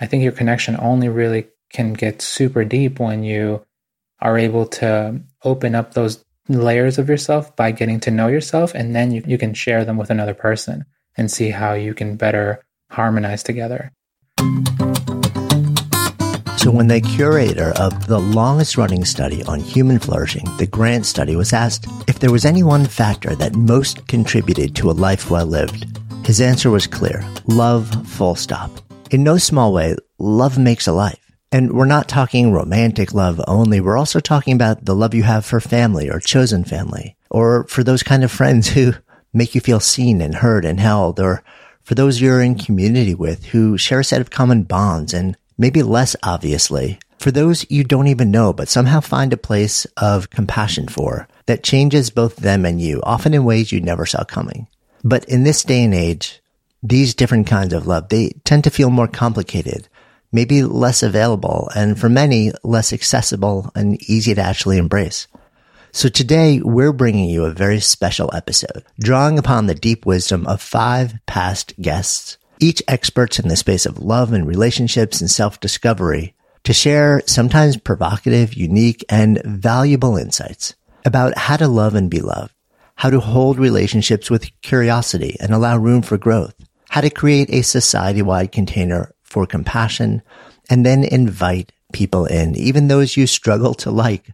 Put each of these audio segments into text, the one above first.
I think your connection only really can get super deep when you are able to open up those layers of yourself by getting to know yourself and then you, you can share them with another person and see how you can better harmonize together. So, when the curator of the longest running study on human flourishing, the Grant study, was asked if there was any one factor that most contributed to a life well lived, his answer was clear love, full stop. In no small way, love makes a life. And we're not talking romantic love only. We're also talking about the love you have for family or chosen family, or for those kind of friends who make you feel seen and heard and held, or for those you're in community with who share a set of common bonds and maybe less obviously, for those you don't even know, but somehow find a place of compassion for that changes both them and you, often in ways you never saw coming. But in this day and age, these different kinds of love, they tend to feel more complicated, maybe less available, and for many, less accessible and easy to actually embrace. So today we're bringing you a very special episode, drawing upon the deep wisdom of five past guests each experts in the space of love and relationships and self-discovery to share sometimes provocative, unique, and valuable insights about how to love and be loved, how to hold relationships with curiosity and allow room for growth, how to create a society-wide container for compassion, and then invite people in, even those you struggle to like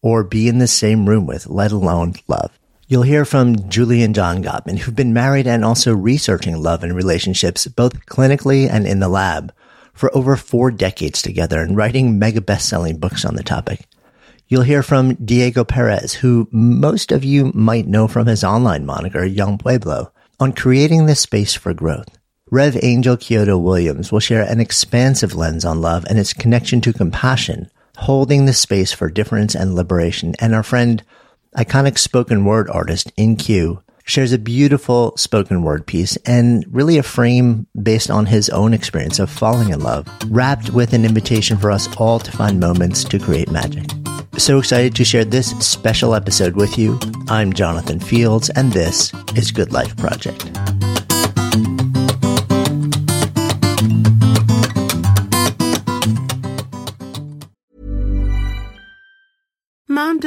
or be in the same room with, let alone love. You'll hear from Julie and John Gottman, who've been married and also researching love and relationships, both clinically and in the lab, for over four decades together and writing mega best-selling books on the topic. You'll hear from Diego Perez, who most of you might know from his online moniker, Yung Pueblo, on creating the space for growth. Rev Angel Kyodo Williams will share an expansive lens on love and its connection to compassion, holding the space for difference and liberation. And our friend iconic spoken word artist In-Q, shares a beautiful spoken word piece and really a frame based on his own experience of falling in love, wrapped with an invitation for us all to find moments to create magic. So excited to share this special episode with you. I'm Jonathan Fields, and this is Good Life Project.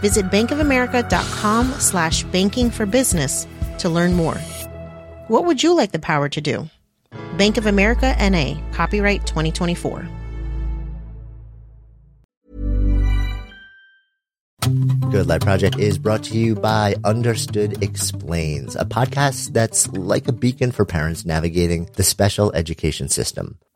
Visit bankofamerica.com slash banking for business to learn more. What would you like the power to do? Bank of America NA, copyright 2024. Good Life Project is brought to you by Understood Explains, a podcast that's like a beacon for parents navigating the special education system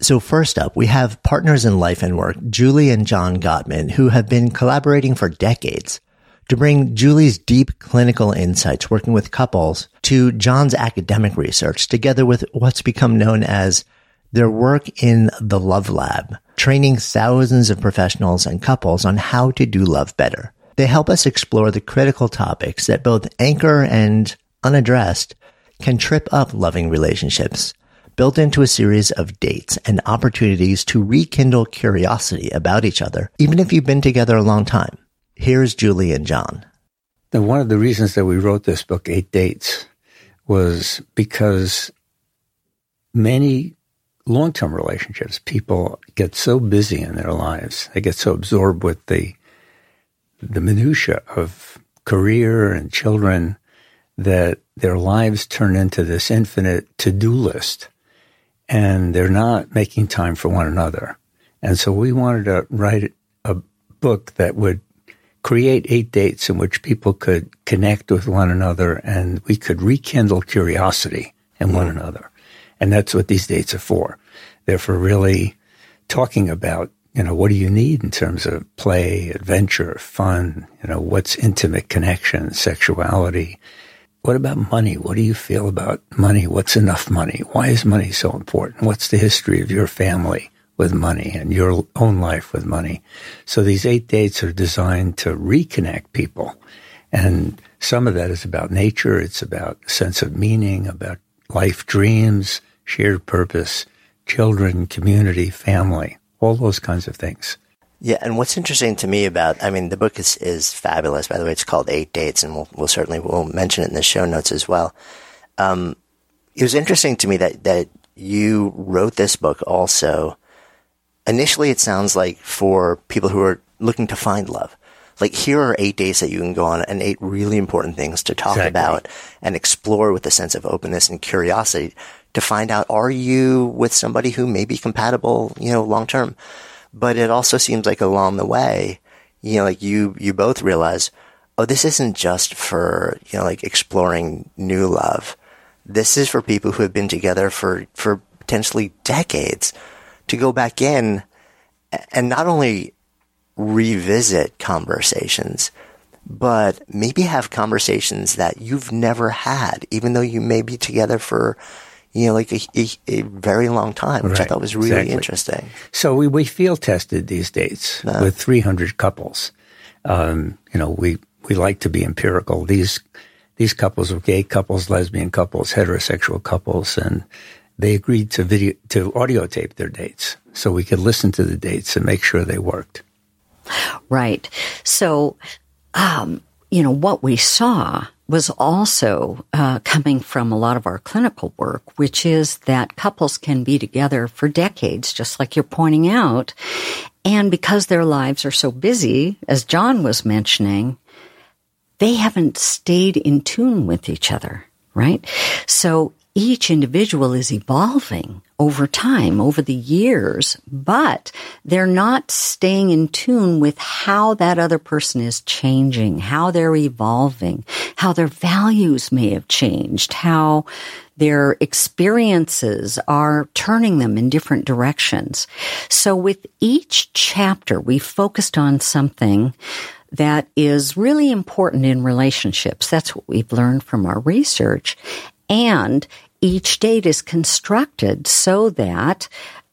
So first up, we have partners in life and work, Julie and John Gottman, who have been collaborating for decades to bring Julie's deep clinical insights working with couples to John's academic research together with what's become known as their work in the Love Lab, training thousands of professionals and couples on how to do love better. They help us explore the critical topics that both anchor and unaddressed can trip up loving relationships, built into a series of dates and opportunities to rekindle curiosity about each other, even if you've been together a long time. Here's Julie and John. Now, one of the reasons that we wrote this book, Eight Dates, was because many long term relationships, people get so busy in their lives, they get so absorbed with the the minutia of career and children that their lives turn into this infinite to-do list and they're not making time for one another. And so we wanted to write a book that would create eight dates in which people could connect with one another and we could rekindle curiosity in one another. And that's what these dates are for. They're for really talking about, you know, what do you need in terms of play, adventure, fun, you know, what's intimate connection, sexuality. What about money? What do you feel about money? What's enough money? Why is money so important? What's the history of your family? with money and your own life with money. So these eight dates are designed to reconnect people. And some of that is about nature. It's about sense of meaning, about life dreams, shared purpose, children, community, family, all those kinds of things. Yeah, and what's interesting to me about, I mean, the book is, is fabulous. By the way, it's called Eight Dates, and we'll, we'll certainly we'll mention it in the show notes as well. Um, it was interesting to me that that you wrote this book also initially it sounds like for people who are looking to find love. Like here are eight days that you can go on and eight really important things to talk exactly. about and explore with a sense of openness and curiosity to find out are you with somebody who may be compatible, you know, long term. But it also seems like along the way, you know, like you you both realize, oh, this isn't just for, you know, like exploring new love. This is for people who have been together for for potentially decades to go back in and not only revisit conversations, but maybe have conversations that you've never had, even though you may be together for, you know, like a, a, a very long time, which right. I thought was really exactly. interesting. So we, we field tested these dates uh, with 300 couples. Um, you know, we, we like to be empirical. These, these couples were gay couples, lesbian couples, heterosexual couples, and they agreed to video to audio tape their dates so we could listen to the dates and make sure they worked. Right. So, um, you know, what we saw was also uh, coming from a lot of our clinical work, which is that couples can be together for decades, just like you're pointing out. And because their lives are so busy, as John was mentioning, they haven't stayed in tune with each other, right? So each individual is evolving over time, over the years, but they're not staying in tune with how that other person is changing, how they're evolving, how their values may have changed, how their experiences are turning them in different directions. So with each chapter, we focused on something that is really important in relationships. That's what we've learned from our research. And each date is constructed so that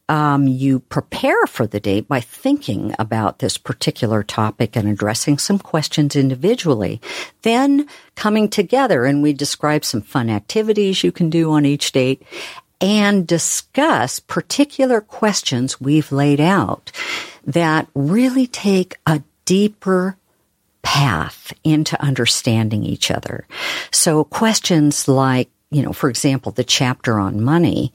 um, you prepare for the date by thinking about this particular topic and addressing some questions individually. Then coming together and we describe some fun activities you can do on each date and discuss particular questions we've laid out that really take a deeper path into understanding each other. So questions like you know, for example, the chapter on money,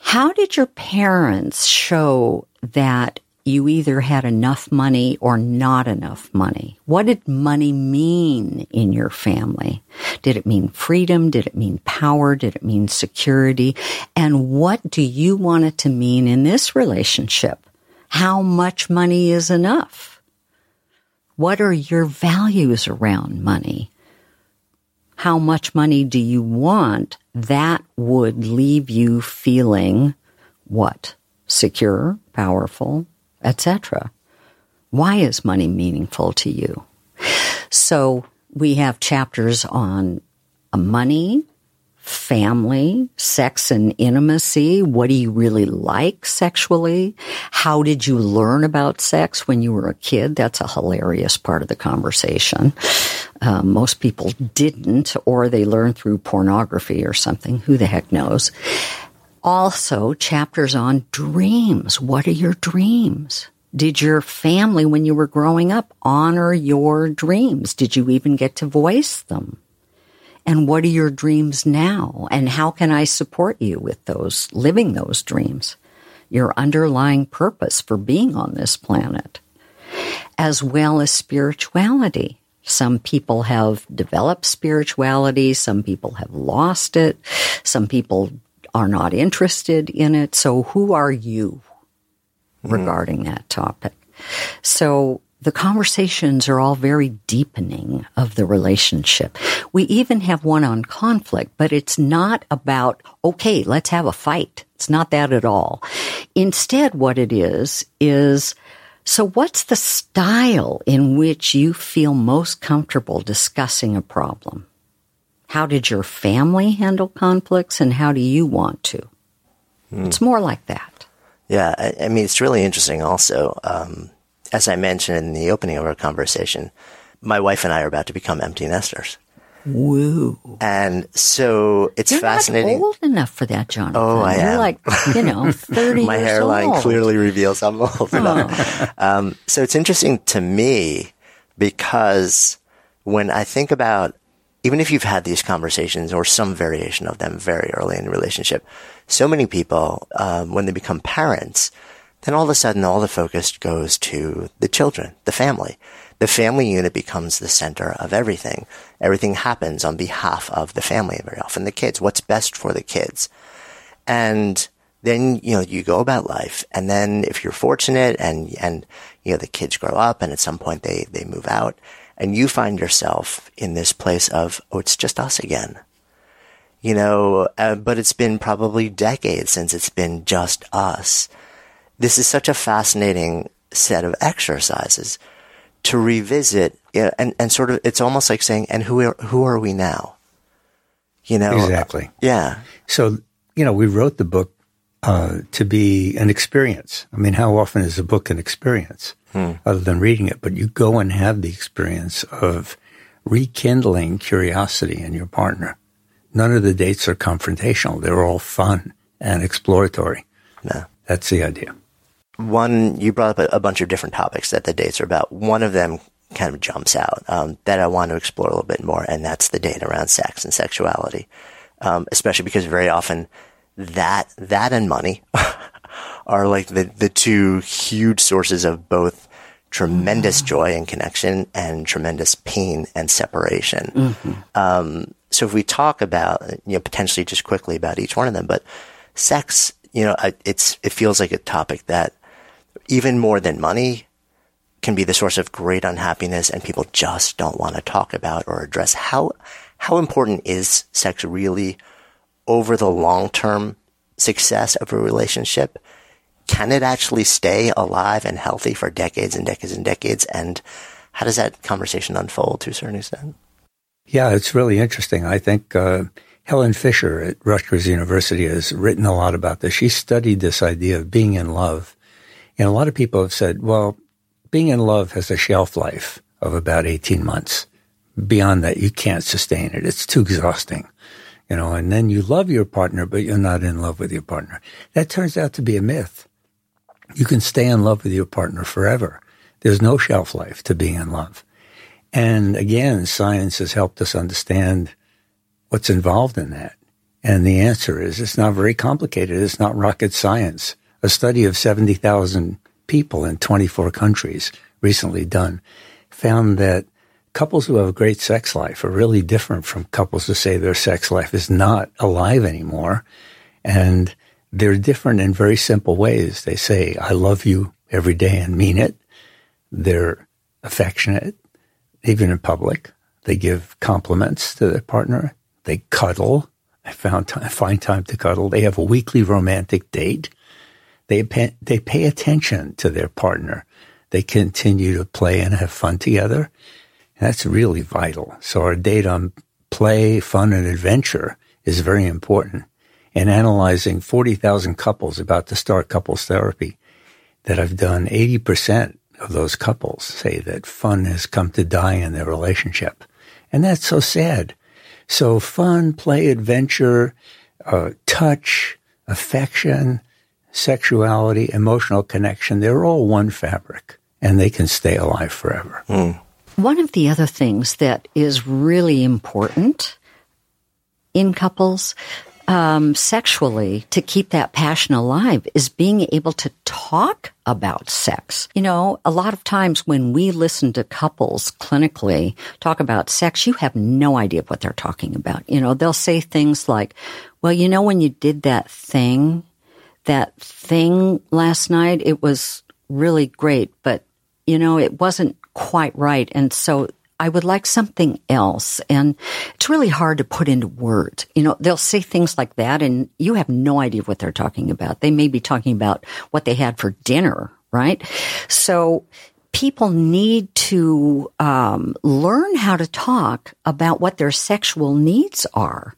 how did your parents show that you either had enough money or not enough money? What did money mean in your family? Did it mean freedom? Did it mean power? Did it mean security? And what do you want it to mean in this relationship? How much money is enough? What are your values around money? How much money do you want, that would leave you feeling what? secure, powerful, etc. Why is money meaningful to you? So we have chapters on money, family, sex and intimacy. What do you really like sexually? How did you learn about sex when you were a kid? That's a hilarious part of the conversation. Uh, most people didn't, or they learned through pornography or something. Who the heck knows? Also, chapters on dreams. What are your dreams? Did your family, when you were growing up, honor your dreams? Did you even get to voice them? And what are your dreams now? And how can I support you with those, living those dreams? Your underlying purpose for being on this planet, as well as spirituality. Some people have developed spirituality. Some people have lost it. Some people are not interested in it. So who are you regarding mm. that topic? So the conversations are all very deepening of the relationship. We even have one on conflict, but it's not about, okay, let's have a fight. It's not that at all. Instead, what it is, is, so what's the style in which you feel most comfortable discussing a problem? How did your family handle conflicts and how do you want to? Mm. It's more like that. Yeah. I, I, mean, it's really interesting also. Um, as I mentioned in the opening of our conversation, my wife and I are about to become empty nesters. Woo. And so it's You're fascinating. Not old enough for that, John. Oh, I You're am. like, you know, 30 My hairline old. clearly reveals I'm old enough. Oh. Um, so it's interesting to me because when I think about, even if you've had these conversations or some variation of them very early in the relationship, so many people, um, when they become parents, then all of a sudden all the focus goes to the children, the family. The family unit becomes the center of everything. Everything happens on behalf of the family, very often the kids. What's best for the kids? And then, you know, you go about life. And then if you're fortunate and, and, you know, the kids grow up and at some point they, they move out and you find yourself in this place of, oh, it's just us again. You know, uh, but it's been probably decades since it's been just us this is such a fascinating set of exercises to revisit and, and sort of it's almost like saying and who are, who are we now? You know? Exactly. Yeah. So you know we wrote the book uh, to be an experience. I mean how often is a book an experience hmm. other than reading it? But you go and have the experience of rekindling curiosity in your partner. None of the dates are confrontational. They're all fun and exploratory. No. that's the idea one, you brought up a, a, bunch of different topics that the dates are about. One of them kind of jumps out um, that I want to explore a little bit more, and that's the date around sex and sexuality, um, especially because very often that that and money are like the the two huge sources of both tremendous joy and connection and tremendous pain and separation. Mm-hmm. Um, so if we talk about you know potentially just quickly about each one of them, but sex, you know, it's it feels like a topic that even more than money, can be the source of great unhappiness and people just don't want to talk about or address how how important is sex really over the long term success of a relationship? Can it actually stay alive and healthy for decades and decades and decades? And how does that conversation unfold to a certain extent? Yeah, it's really interesting. I think uh, Helen Fisher at Rutgers University has written a lot about this. She studied this idea of being in love and a lot of people have said, well, being in love has a shelf life of about 18 months. Beyond that, you can't sustain it. It's too exhausting. You know, and then you love your partner, but you're not in love with your partner. That turns out to be a myth. You can stay in love with your partner forever. There's no shelf life to being in love. And again, science has helped us understand what's involved in that. And the answer is it's not very complicated. It's not rocket science a study of 70,000 people in 24 countries recently done found that couples who have a great sex life are really different from couples who say their sex life is not alive anymore. And they're different in very simple ways. They say, I love you every day and mean it. They're affectionate, even in public. They give compliments to their partner. They cuddle. I found time, find time to cuddle. They have a weekly romantic date. They pay, they pay attention to their partner. They continue to play and have fun together. That's really vital. So our date on play, fun, and adventure is very important. In analyzing 40,000 couples about to start couples therapy, that I've done 80% of those couples say that fun has come to die in their relationship. And that's so sad. So fun, play, adventure, uh, touch, affection, sexuality, emotional connection, they're all one fabric and they can stay alive forever. Mm. One of the other things that is really important in couples um, sexually to keep that passion alive is being able to talk about sex. You know, a lot of times when we listen to couples clinically talk about sex, you have no idea what they're talking about. You know, they'll say things like, well, you know, when you did that thing, that thing last night, it was really great, but you know, it wasn't quite right. And so I would like something else. And it's really hard to put into words. You know, they'll say things like that and you have no idea what they're talking about. They may be talking about what they had for dinner, right? So people need to um, learn how to talk about what their sexual needs are.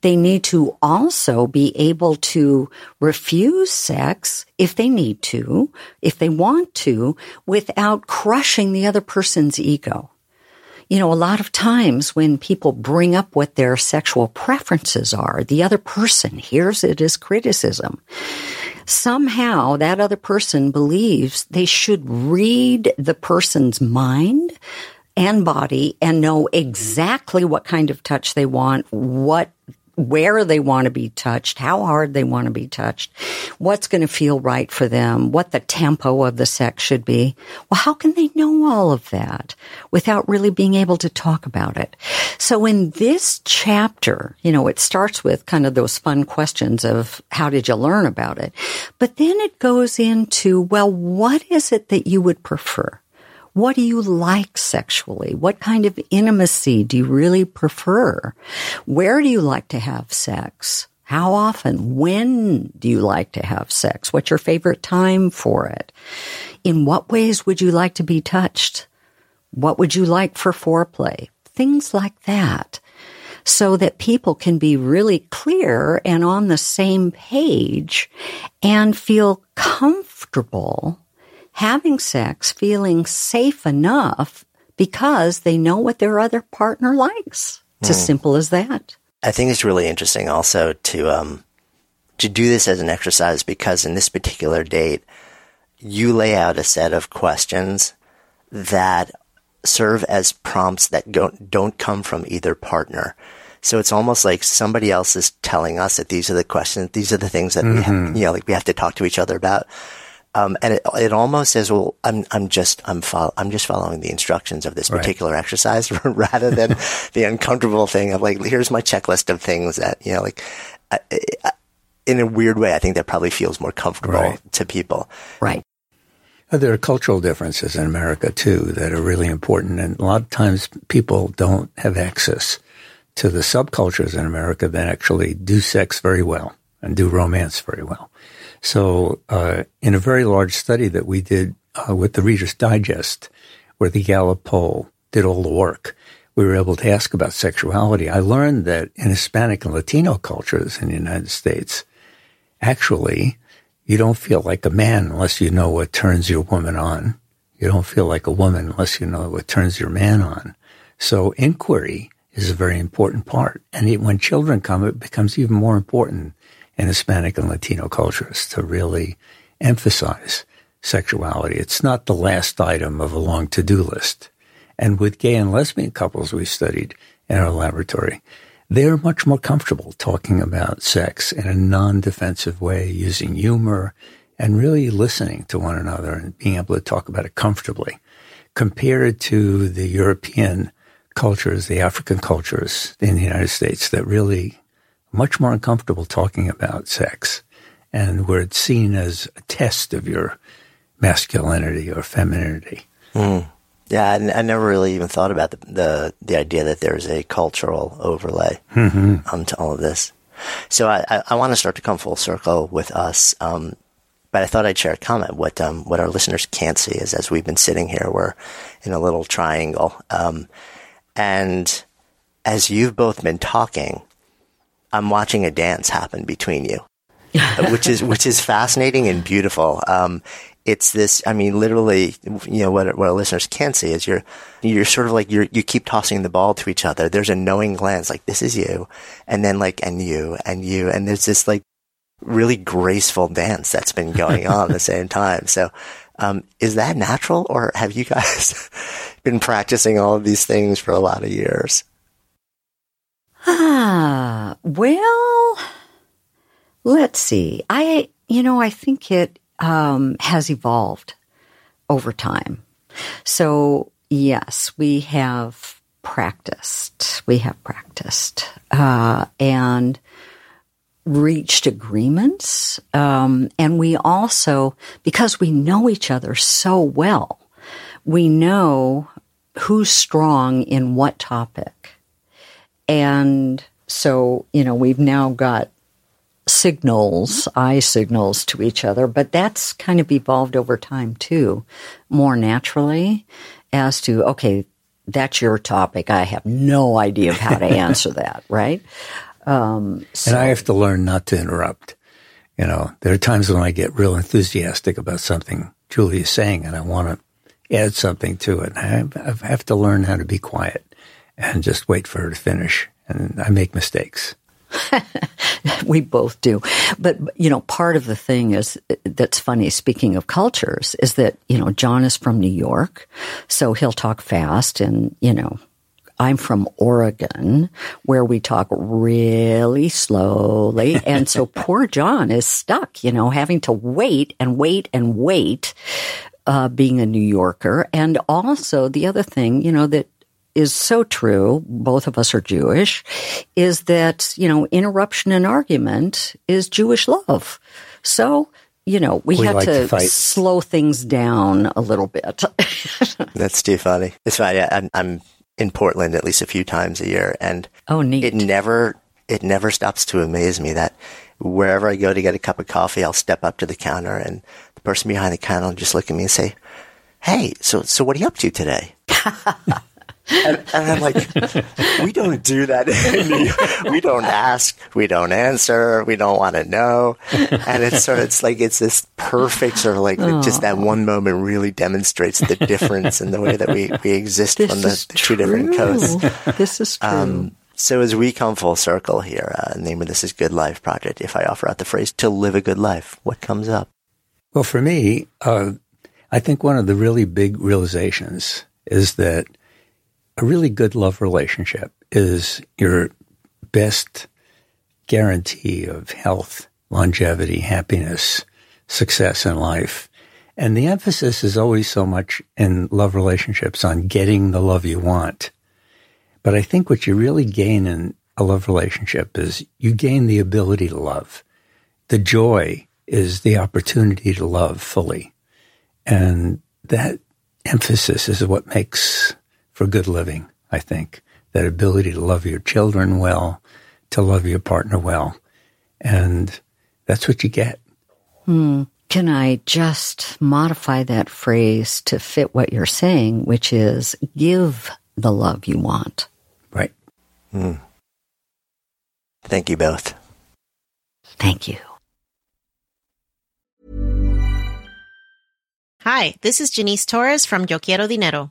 They need to also be able to refuse sex if they need to, if they want to, without crushing the other person's ego. You know, a lot of times when people bring up what their sexual preferences are, the other person hears it as criticism. Somehow that other person believes they should read the person's mind, and body and know exactly what kind of touch they want, what where they want to be touched, how hard they want to be touched, what's going to feel right for them, what the tempo of the sex should be. Well, how can they know all of that without really being able to talk about it? So in this chapter, you know, it starts with kind of those fun questions of how did you learn about it? But then it goes into, well, what is it that you would prefer? What do you like sexually? What kind of intimacy do you really prefer? Where do you like to have sex? How often? When do you like to have sex? What's your favorite time for it? In what ways would you like to be touched? What would you like for foreplay? Things like that. So that people can be really clear and on the same page and feel comfortable having sex feeling safe enough because they know what their other partner likes. It's mm. as hmm. simple as that. I think it's really interesting also to um, to do this as an exercise because in this particular date, you lay out a set of questions that serve as prompts that don't don't come from either partner. So it's almost like somebody else is telling us that these are the questions, these are the things that mm-hmm. we have, you know, like we have to talk to each other about. Um, and it, it almost says, well, I'm, I'm just, I'm, fo- I'm just following the instructions of this particular right. exercise rather than the uncomfortable thing of like, here's my checklist of things that, you know, like, I, I, in a weird way, I think that probably feels more comfortable right. to people. Right. Uh, there are cultural differences in America too that are really important. And a lot of times people don't have access to the subcultures in America that actually do sex very well and do romance very well. So, uh, in a very large study that we did uh, with the Reader's Digest, where the Gallup poll did all the work, we were able to ask about sexuality. I learned that in Hispanic and Latino cultures in the United States, actually, you don't feel like a man unless you know what turns your woman on. You don't feel like a woman unless you know what turns your man on. So inquiry is a very important part. And when children come, it becomes even more important in Hispanic and Latino cultures to really emphasize sexuality. It's not the last item of a long to-do list. And with gay and lesbian couples we studied in our laboratory, they're much more comfortable talking about sex in a non-defensive way, using humor and really listening to one another and being able to talk about it comfortably compared to the European cultures, the African cultures in the United States that really much more uncomfortable talking about sex and where it's seen as a test of your masculinity or femininity. Mm. Yeah, I, I, never really even thought about the, the, the idea that there's a cultural overlay mm-hmm. um, to all of this. So I, I, I, want to start to come full circle with us. Um, but I thought I'd share a comment. What um, what our listeners can't see is as we've been sitting here, we're in a little triangle, um, and as you've both been talking, I'm watching a dance happen between you, which is which is fascinating and beautiful. Um, it's this. I mean, literally, you know, what what our listeners can't see is you're you're sort of like you you keep tossing the ball to each other. There's a knowing glance, like this is you, and then like and you and you, and there's this like really graceful dance that's been going on at the same time. So, um, is that natural, or have you guys been practicing all of these things for a lot of years? Ah, well, let's see. I, you know, I think it um, has evolved over time. So, yes, we have practiced. We have practiced. Uh, and reached agreements. Um, and we also, because we know each other so well, we know who's strong in what topic. And so, you know, we've now got signals, eye signals to each other, but that's kind of evolved over time too, more naturally as to, okay, that's your topic. I have no idea of how to answer that, right? Um, so. And I have to learn not to interrupt. You know, there are times when I get real enthusiastic about something Julie is saying and I want to add something to it. I have to learn how to be quiet and just wait for her to finish. And I make mistakes. we both do. But, you know, part of the thing is that's funny, speaking of cultures, is that, you know, John is from New York, so he'll talk fast and, you know, I'm from Oregon, where we talk really slowly. And so poor John is stuck, you know, having to wait and wait and wait, uh, being a New Yorker. And also the other thing, you know, that is so true, both of us are Jewish, is that, you know, interruption and argument is Jewish love. So, you know, we, we had like to, to slow things down a little bit. That's too funny. It's funny. I'm, I'm in Portland at least a few times a year, and oh, neat. It never it never stops to amaze me that wherever I go to get a cup of coffee, I'll step up to the counter, and the person behind the counter will just look at me and say, "Hey, so so what are you up to today?" And, and, I'm like, we don't do that. we don't ask, we don't answer, we don't want to know. And it's sort of, it's like, it's this perfect sort of like, Aww. just that one moment really demonstrates the difference in the way that we, we exist this from the, the two different coasts. This is true. Um, so as we come full circle here, uh, the name of this is Good Life Project. If I offer out the phrase to live a good life, what comes up? Well, for me, uh, I think one of the really big realizations is that a really good love relationship is your best guarantee of health, longevity, happiness, success in life. And the emphasis is always so much in love relationships on getting the love you want. But I think what you really gain in a love relationship is you gain the ability to love. The joy is the opportunity to love fully. And that emphasis is what makes for good living, I think. That ability to love your children well, to love your partner well. And that's what you get. Hmm. Can I just modify that phrase to fit what you're saying, which is give the love you want? Right. Hmm. Thank you both. Thank you. Hi, this is Janice Torres from Yo Quiero Dinero.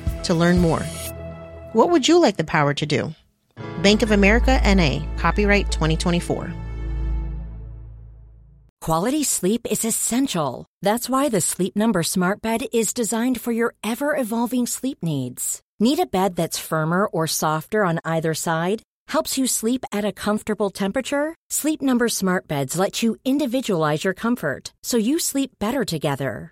to learn more. What would you like the power to do? Bank of America NA, copyright 2024. Quality sleep is essential. That's why the Sleep Number Smart Bed is designed for your ever evolving sleep needs. Need a bed that's firmer or softer on either side? helps you sleep at a comfortable temperature? Sleep Number Smart Beds let you individualize your comfort so you sleep better together.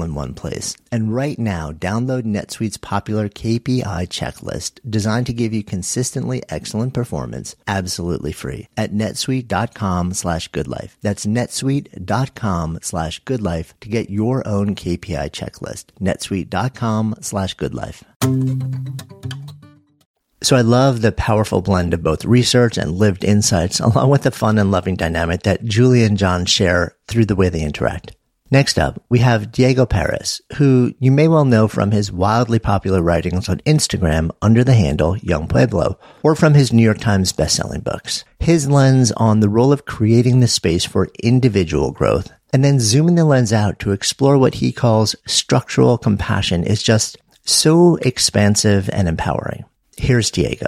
in one place. And right now, download NetSuite's popular KPI checklist designed to give you consistently excellent performance absolutely free at netsuite.com slash goodlife. That's netsuite.com slash goodlife to get your own KPI checklist. netsuite.com slash goodlife. So I love the powerful blend of both research and lived insights, along with the fun and loving dynamic that Julie and John share through the way they interact. Next up, we have Diego Perez, who you may well know from his wildly popular writings on Instagram under the handle Yung Pueblo, or from his New York Times bestselling books. His lens on the role of creating the space for individual growth, and then zooming the lens out to explore what he calls structural compassion is just so expansive and empowering. Here's Diego.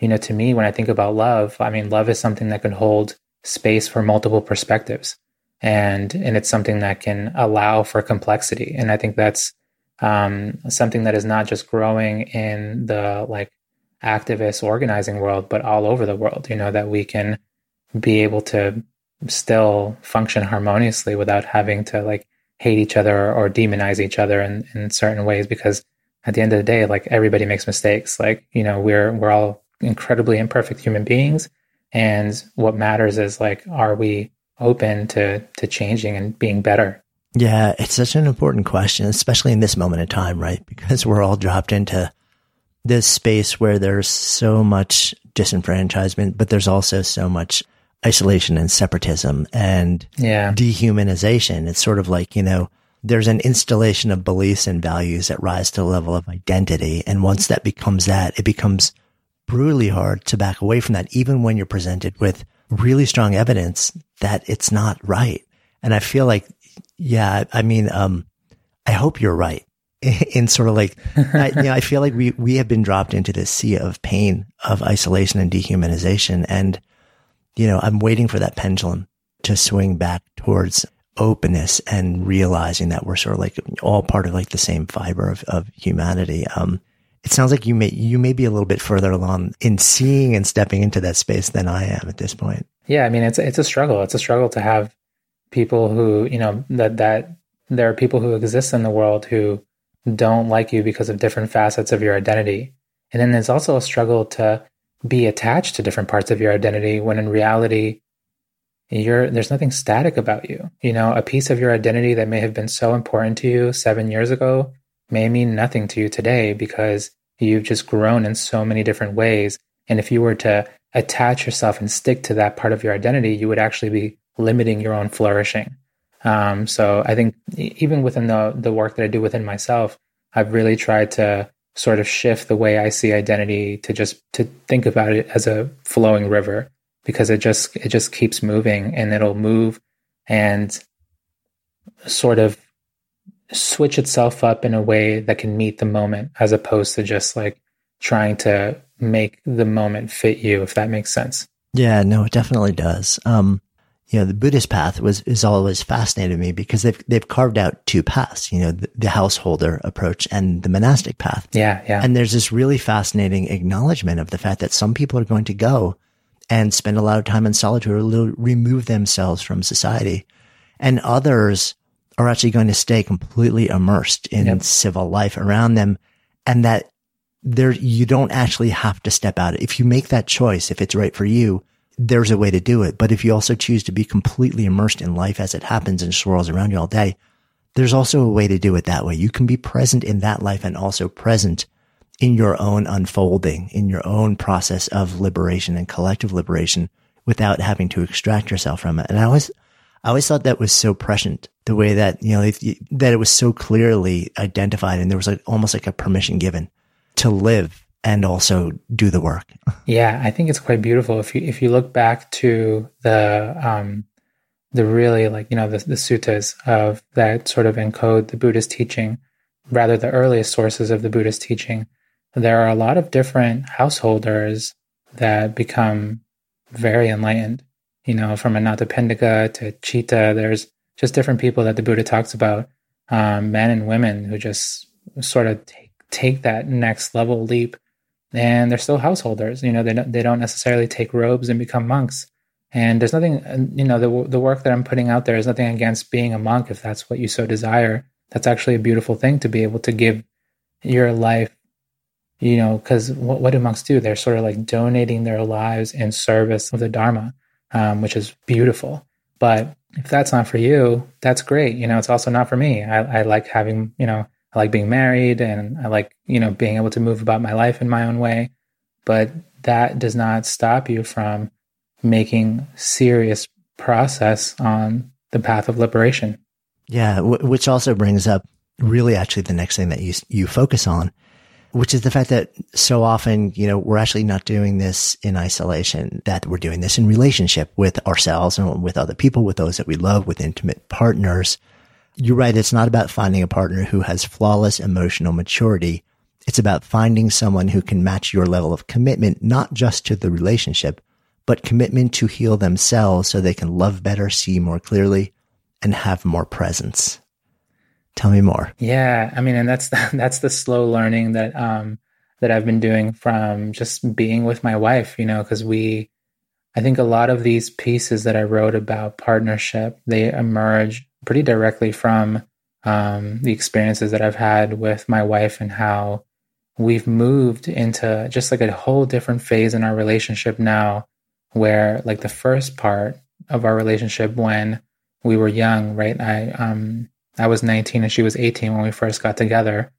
You know, to me, when I think about love, I mean, love is something that can hold space for multiple perspectives and and it's something that can allow for complexity. And i think that's um, something that is not just growing in the like activist organizing world but all over the world you know that we can be able to still function harmoniously without having to like hate each other or demonize each other in, in certain ways. Because at the end of the day like everybody makes mistakes. Like you know we're we're all incredibly imperfect human beings. And what matters is like are we open to to changing and being better? Yeah, it's such an important question, especially in this moment in time, right? Because we're all dropped into this space where there's so much disenfranchisement, but there's also so much isolation and separatism and yeah. dehumanization. It's sort of like, you know, there's an installation of beliefs and values that rise to the level of identity. And once that becomes that, it becomes brutally hard to back away from that, even when you're presented with really strong evidence that it's not right. And I feel like, yeah, I mean, um, I hope you're right in sort of like, I, you know, I feel like we, we have been dropped into this sea of pain, of isolation and dehumanization. And, you know, I'm waiting for that pendulum to swing back towards openness and realizing that we're sort of like all part of like the same fiber of, of humanity. Um, it sounds like you may you may be a little bit further along in seeing and stepping into that space than I am at this point. Yeah, I mean it's it's a struggle. It's a struggle to have people who you know that that there are people who exist in the world who don't like you because of different facets of your identity. And then there's also a struggle to be attached to different parts of your identity when in reality, you're, there's nothing static about you. You know, a piece of your identity that may have been so important to you seven years ago may mean nothing to you today because you've just grown in so many different ways. And if you were to attach yourself and stick to that part of your identity, you would actually be limiting your own flourishing. Um, so I think even within the the work that I do within myself, I've really tried to sort of shift the way I see identity to just to think about it as a flowing river because it just it just keeps moving and it'll move and sort of switch itself up in a way that can meet the moment as opposed to just like trying to make the moment fit you if that makes sense yeah no it definitely does um you know, the Buddhist path was, is always fascinated me because they've, they've carved out two paths, you know, the, the, householder approach and the monastic path. Yeah. Yeah. And there's this really fascinating acknowledgement of the fact that some people are going to go and spend a lot of time in solitude or remove themselves from society. And others are actually going to stay completely immersed in yep. civil life around them. And that there, you don't actually have to step out. If you make that choice, if it's right for you, there's a way to do it. But if you also choose to be completely immersed in life as it happens and swirls around you all day, there's also a way to do it that way. You can be present in that life and also present in your own unfolding, in your own process of liberation and collective liberation without having to extract yourself from it. And I always, I always thought that was so prescient the way that, you know, that it was so clearly identified and there was like almost like a permission given to live and also do the work. Yeah, I think it's quite beautiful. If you if you look back to the um, the really like you know the, the suttas of that sort of encode the Buddhist teaching, rather the earliest sources of the Buddhist teaching, there are a lot of different householders that become very enlightened. You know, from Anathapindika to Citta, there's just different people that the Buddha talks about, um, men and women who just sort of take, take that next level leap and they're still householders. You know, they don't, they don't necessarily take robes and become monks. And there's nothing, you know, the the work that I'm putting out there is nothing against being a monk if that's what you so desire. That's actually a beautiful thing to be able to give your life, you know, because what, what do monks do? They're sort of like donating their lives in service of the Dharma, um, which is beautiful. But if that's not for you, that's great. You know, it's also not for me. I, I like having, you know, I like being married and I like, you know, being able to move about my life in my own way. But that does not stop you from making serious process on the path of liberation. Yeah, w- which also brings up really actually the next thing that you you focus on, which is the fact that so often, you know, we're actually not doing this in isolation, that we're doing this in relationship with ourselves and with other people, with those that we love, with intimate partners. You're right. It's not about finding a partner who has flawless emotional maturity. It's about finding someone who can match your level of commitment, not just to the relationship, but commitment to heal themselves so they can love better, see more clearly, and have more presence. Tell me more. Yeah, I mean, and that's the, that's the slow learning that um that I've been doing from just being with my wife. You know, because we, I think a lot of these pieces that I wrote about partnership they emerge pretty directly from um, the experiences that I've had with my wife and how we've moved into just like a whole different phase in our relationship now, where like the first part of our relationship when we were young, right? I um I was 19 and she was 18 when we first got together.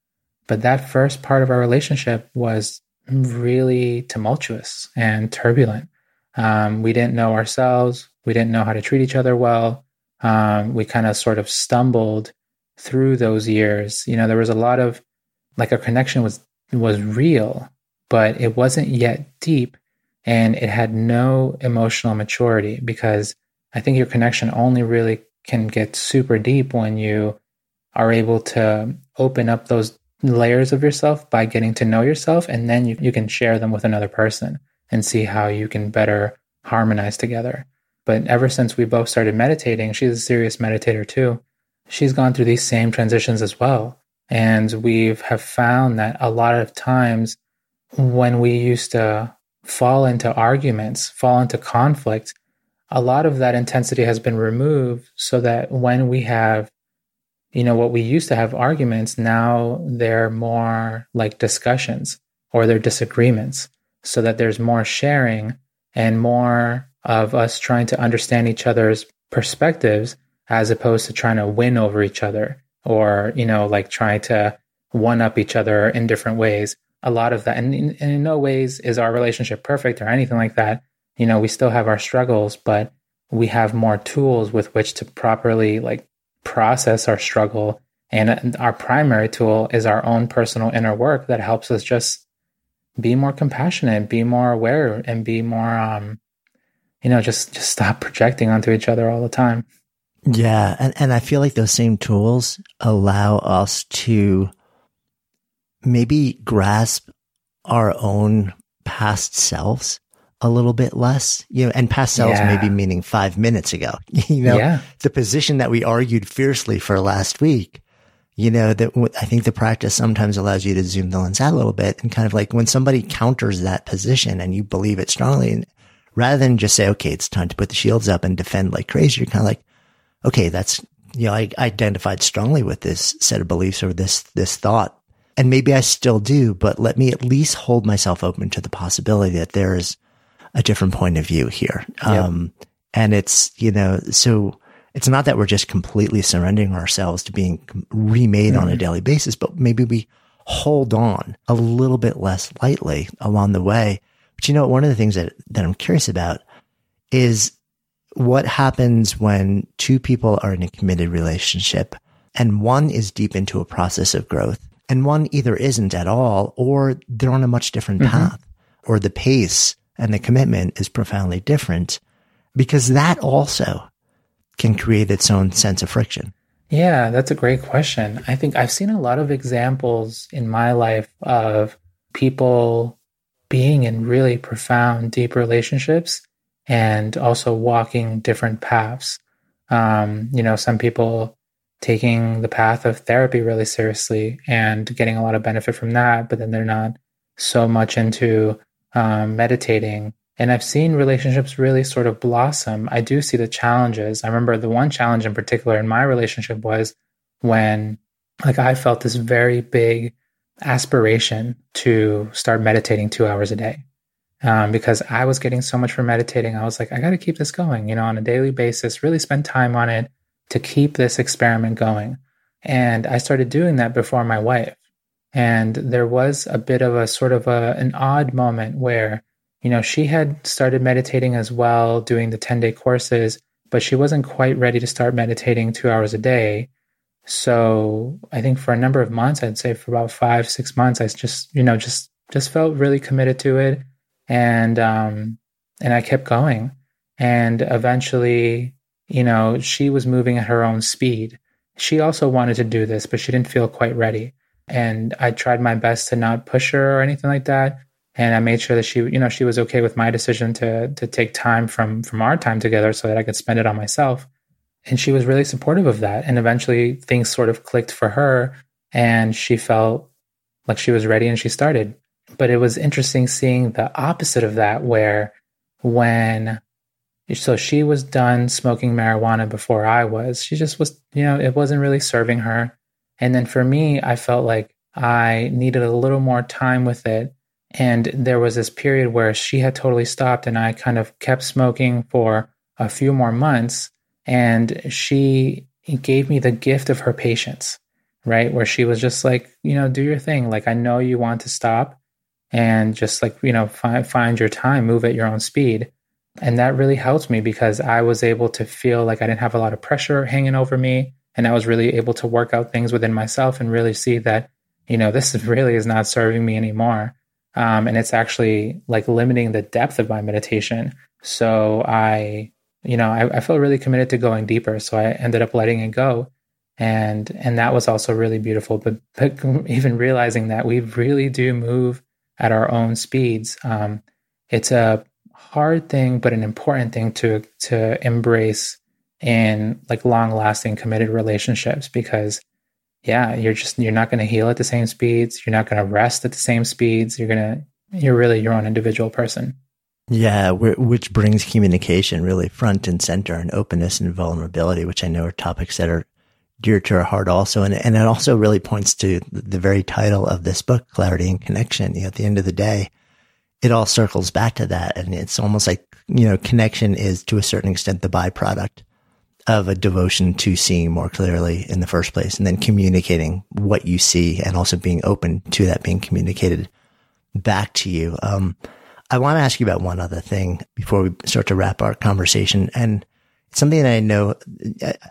But that first part of our relationship was really tumultuous and turbulent. Um, we didn't know ourselves. We didn't know how to treat each other well um, we kind of sort of stumbled through those years. You know, there was a lot of like our connection was was real, but it wasn't yet deep, and it had no emotional maturity because I think your connection only really can get super deep when you are able to open up those layers of yourself by getting to know yourself and then you, you can share them with another person and see how you can better harmonize together but ever since we both started meditating, she's a serious meditator too. She's gone through these same transitions as well. And we've have found that a lot of times when we used to fall into arguments, fall into conflict, a lot of that intensity has been removed so that when we have you know, what we used to have arguments, now they're more like discussions or they're disagreements so that there's more sharing and more of us trying to understand each other's perspectives as opposed to trying to win over each other or, you know, like trying to one up each other in different ways. A lot of that. And in, and in no ways is our relationship perfect or anything like that. You know, we still have our struggles, but we have more tools with which to properly like process our struggle. And our primary tool is our own personal inner work that helps us just be more compassionate, be more aware, and be more, um, you know, just just stop projecting onto each other all the time. Yeah, and and I feel like those same tools allow us to maybe grasp our own past selves a little bit less, you know, and past selves yeah. maybe meaning five minutes ago, you know, yeah. the position that we argued fiercely for last week, you know, that I think the practice sometimes allows you to zoom the lens out a little bit and kind of like when somebody counters that position and you believe it strongly and rather than just say, okay, it's time to put the shields up and defend like crazy, you're kind of like, okay, that's, you know, I identified strongly with this set of beliefs or this, this thought. And maybe I still do, but let me at least hold myself open to the possibility that there is a different point of view here. Yep. Um, and it's, you know, so it's not that we're just completely surrendering ourselves to being remade mm-hmm. on a daily basis, but maybe we hold on a little bit less lightly along the way. But you know, one of the things that, that I'm curious about is what happens when two people are in a committed relationship and one is deep into a process of growth and one either isn't at all or they're on a much different mm-hmm. path or the pace and the commitment is profoundly different because that also can create its own sense of friction. Yeah, that's a great question. I think I've seen a lot of examples in my life of people being in really profound, deep relationships and also walking different paths. Um, you know, some people taking the path of therapy really seriously and getting a lot of benefit from that, but then they're not so much into um, meditating. And I've seen relationships really sort of blossom. I do see the challenges. I remember the one challenge in particular in my relationship was when, like, I felt this very big aspiration to start meditating two hours a day um, because I was getting so much from meditating. I was like, I got to keep this going, you know, on a daily basis, really spend time on it to keep this experiment going. And I started doing that before my wife. And there was a bit of a sort of a, an odd moment where, you know, she had started meditating as well, doing the 10 day courses, but she wasn't quite ready to start meditating two hours a day. So I think for a number of months, I'd say for about five, six months, I just, you know, just, just felt really committed to it and um, and I kept going. And eventually, you know, she was moving at her own speed. She also wanted to do this, but she didn't feel quite ready. And I tried my best to not push her or anything like that. And I made sure that she, you know, she was okay with my decision to to take time from from our time together so that I could spend it on myself. And she was really supportive of that. And eventually things sort of clicked for her and she felt like she was ready and she started. But it was interesting seeing the opposite of that, where when so she was done smoking marijuana before I was. She just was, you know, it wasn't really serving her. And then for me, I felt like I needed a little more time with it. And there was this period where she had totally stopped and I kind of kept smoking for a few more months. And she gave me the gift of her patience, right? Where she was just like, you know, do your thing. Like, I know you want to stop, and just like you know find find your time move at your own speed and that really helped me because i was able to feel like i didn't have a lot of pressure hanging over me and i was really able to work out things within myself and really see that you know this really is not serving me anymore. Um, and it's actually like limiting the depth of my meditation. So i you know I, I felt really committed to going deeper. So i ended up letting it go. And and that was also really beautiful. But, but even realizing that we really do move at our own speeds. Um, it's a hard thing, but an important thing to to embrace in like long lasting committed relationships because yeah, you're just you're not going to heal at the same speeds. You're not going to rest at the same speeds. You're gonna you're really your own individual person. Yeah, which brings communication really front and center, and openness and vulnerability, which I know are topics that are dear to our heart also. And, and it also really points to the very title of this book, Clarity and Connection. You know, at the end of the day, it all circles back to that. And it's almost like, you know, connection is to a certain extent the byproduct of a devotion to seeing more clearly in the first place and then communicating what you see and also being open to that being communicated back to you. Um, I want to ask you about one other thing before we start to wrap our conversation. And it's something that I know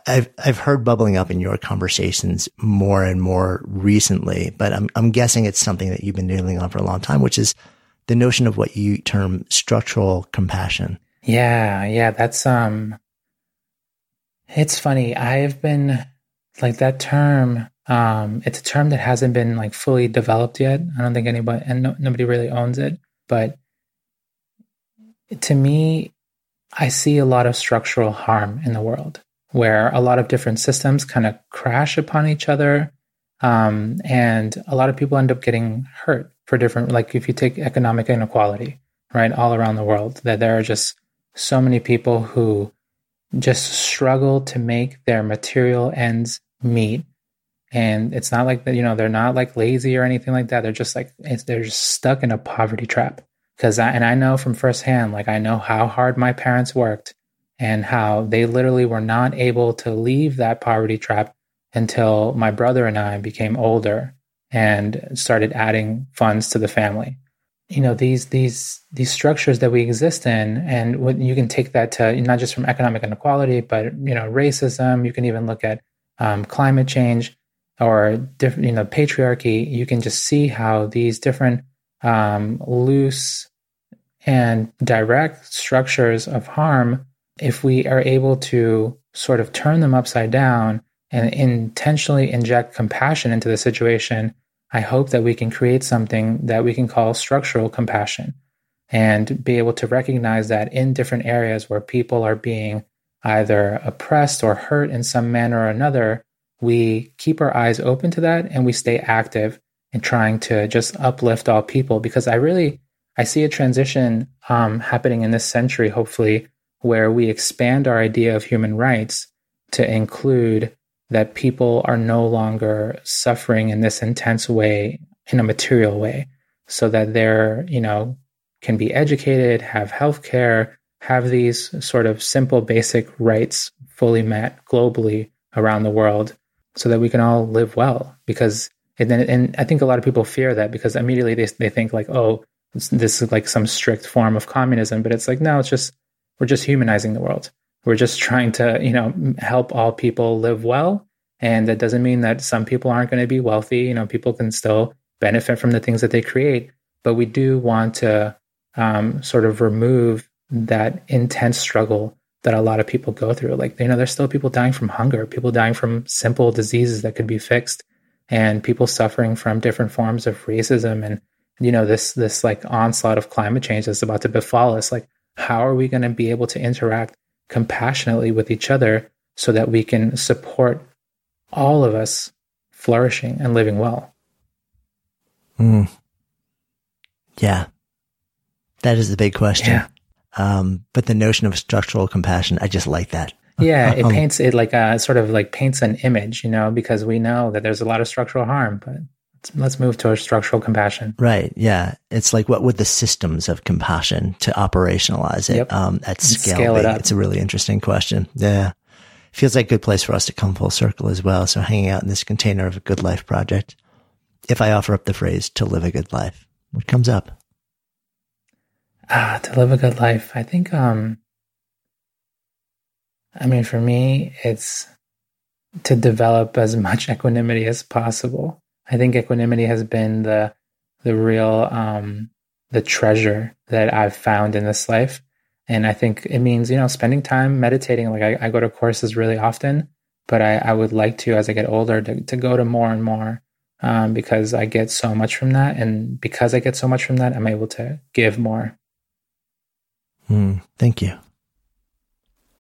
I've, I've heard bubbling up in your conversations more and more recently, but I'm, I'm guessing it's something that you've been dealing on for a long time, which is the notion of what you term structural compassion. Yeah. Yeah. That's, um, it's funny. I've been like that term. Um, it's a term that hasn't been like fully developed yet. I don't think anybody and no, nobody really owns it. But to me, I see a lot of structural harm in the world where a lot of different systems kind of crash upon each other. Um, and a lot of people end up getting hurt for different, like if you take economic inequality, right, all around the world, that there are just so many people who just struggle to make their material ends meet. And it's not like that, you know, they're not like lazy or anything like that. They're just like, they're just stuck in a poverty trap. Cause I, and I know from firsthand, like I know how hard my parents worked and how they literally were not able to leave that poverty trap until my brother and I became older and started adding funds to the family you know these these these structures that we exist in and what you can take that to not just from economic inequality but you know racism you can even look at um, climate change or different you know patriarchy you can just see how these different um, loose and direct structures of harm if we are able to sort of turn them upside down and intentionally inject compassion into the situation I hope that we can create something that we can call structural compassion and be able to recognize that in different areas where people are being either oppressed or hurt in some manner or another, we keep our eyes open to that and we stay active in trying to just uplift all people. Because I really, I see a transition um, happening in this century, hopefully, where we expand our idea of human rights to include that people are no longer suffering in this intense way in a material way so that they're you know can be educated have health care have these sort of simple basic rights fully met globally around the world so that we can all live well. Because and, then and i think a lot of people fear that because immediately they, they think like oh this is like some strict form of communism but it's like no it's just we're just humanizing the world we're just trying to, you know, help all people live well. And that doesn't mean that some people aren't going to be wealthy. You know, people can still benefit from the things that they create. But we do want to um, sort of remove that intense struggle that a lot of people go through. Like, you know, there's still people dying from hunger, people dying from simple diseases that could be fixed, and people suffering from different forms of racism and you know this this like onslaught of climate change that's about to befall us. Like, how are we going to be able to interact compassionately with each other so that we can support all of us flourishing and living well. Mm. Yeah. That is the big question. Yeah. Um, but the notion of structural compassion, I just like that. Yeah, it paints it like a sort of like paints an image, you know, because we know that there's a lot of structural harm, but let's move towards structural compassion. Right. Yeah. It's like what would the systems of compassion to operationalize it yep. um, at scale? scale it. It's a really interesting question. Yeah. Feels like a good place for us to come full circle as well. So hanging out in this container of a good life project. If I offer up the phrase to live a good life, what comes up? Ah, to live a good life. I think, um, I mean, for me, it's to develop as much equanimity as possible. I think equanimity has been the the real um, the treasure that I've found in this life, and I think it means you know spending time meditating. Like I, I go to courses really often, but I, I, would like to as I get older to, to go to more and more um, because I get so much from that, and because I get so much from that, I'm able to give more. Mm, thank you.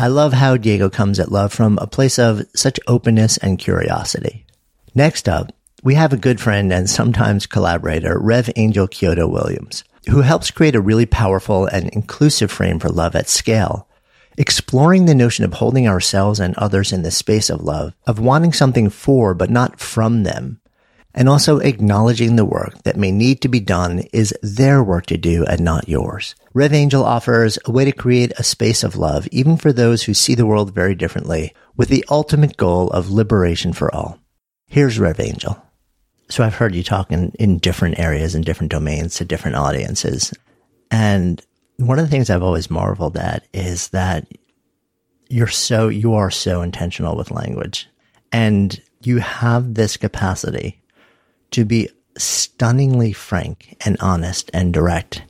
I love how Diego comes at love from a place of such openness and curiosity. Next up, we have a good friend and sometimes collaborator, Rev Angel Kyodo Williams, who helps create a really powerful and inclusive frame for love at scale, exploring the notion of holding ourselves and others in the space of love, of wanting something for but not from them, and also acknowledging the work that may need to be done is their work to do and not yours. Rev Angel offers a way to create a space of love, even for those who see the world very differently, with the ultimate goal of liberation for all. Here's Rev Angel. So I've heard you talk in, in different areas and different domains to different audiences. And one of the things I've always marveled at is that you're so, you are so intentional with language and you have this capacity to be stunningly frank and honest and direct,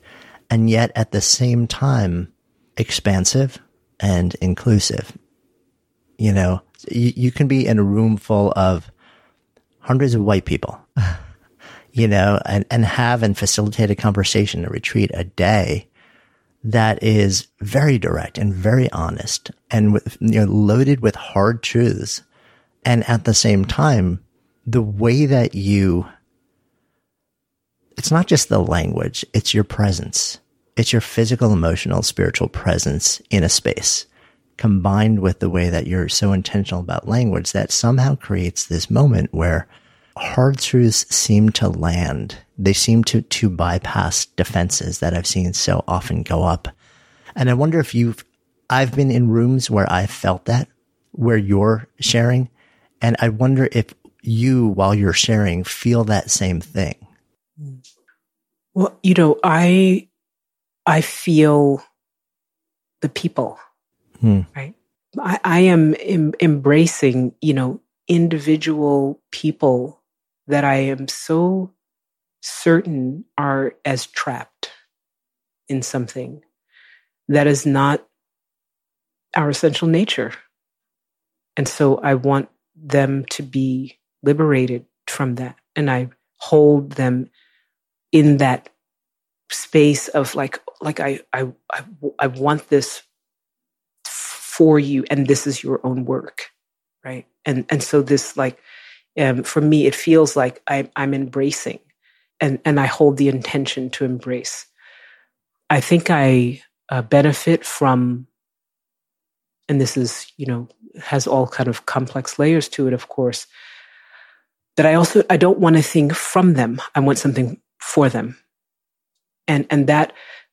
and yet at the same time, expansive and inclusive. You know, you, you can be in a room full of hundreds of white people, you know, and, and have and facilitate a conversation, a retreat, a day that is very direct and very honest and with, you know, loaded with hard truths. And at the same time, the way that you, it's not just the language, it's your presence. It's your physical, emotional, spiritual presence in a space combined with the way that you're so intentional about language that somehow creates this moment where hard truths seem to land. They seem to, to bypass defenses that I've seen so often go up. And I wonder if you've, I've been in rooms where I felt that, where you're sharing. And I wonder if you, while you're sharing, feel that same thing. Well, you know, I I feel the people, Hmm. right? I, I am em- embracing, you know, individual people that I am so certain are as trapped in something that is not our essential nature. And so I want them to be liberated from that. And I hold them in that space of like, like I, I, I, I want this for you and this is your own work. Right. And, and so this like, um, for me, it feels like I, I'm embracing and, and I hold the intention to embrace. I think I uh, benefit from, and this is, you know, has all kind of complex layers to it, of course, that I also, I don't want a thing from them. I want something for them. And, and that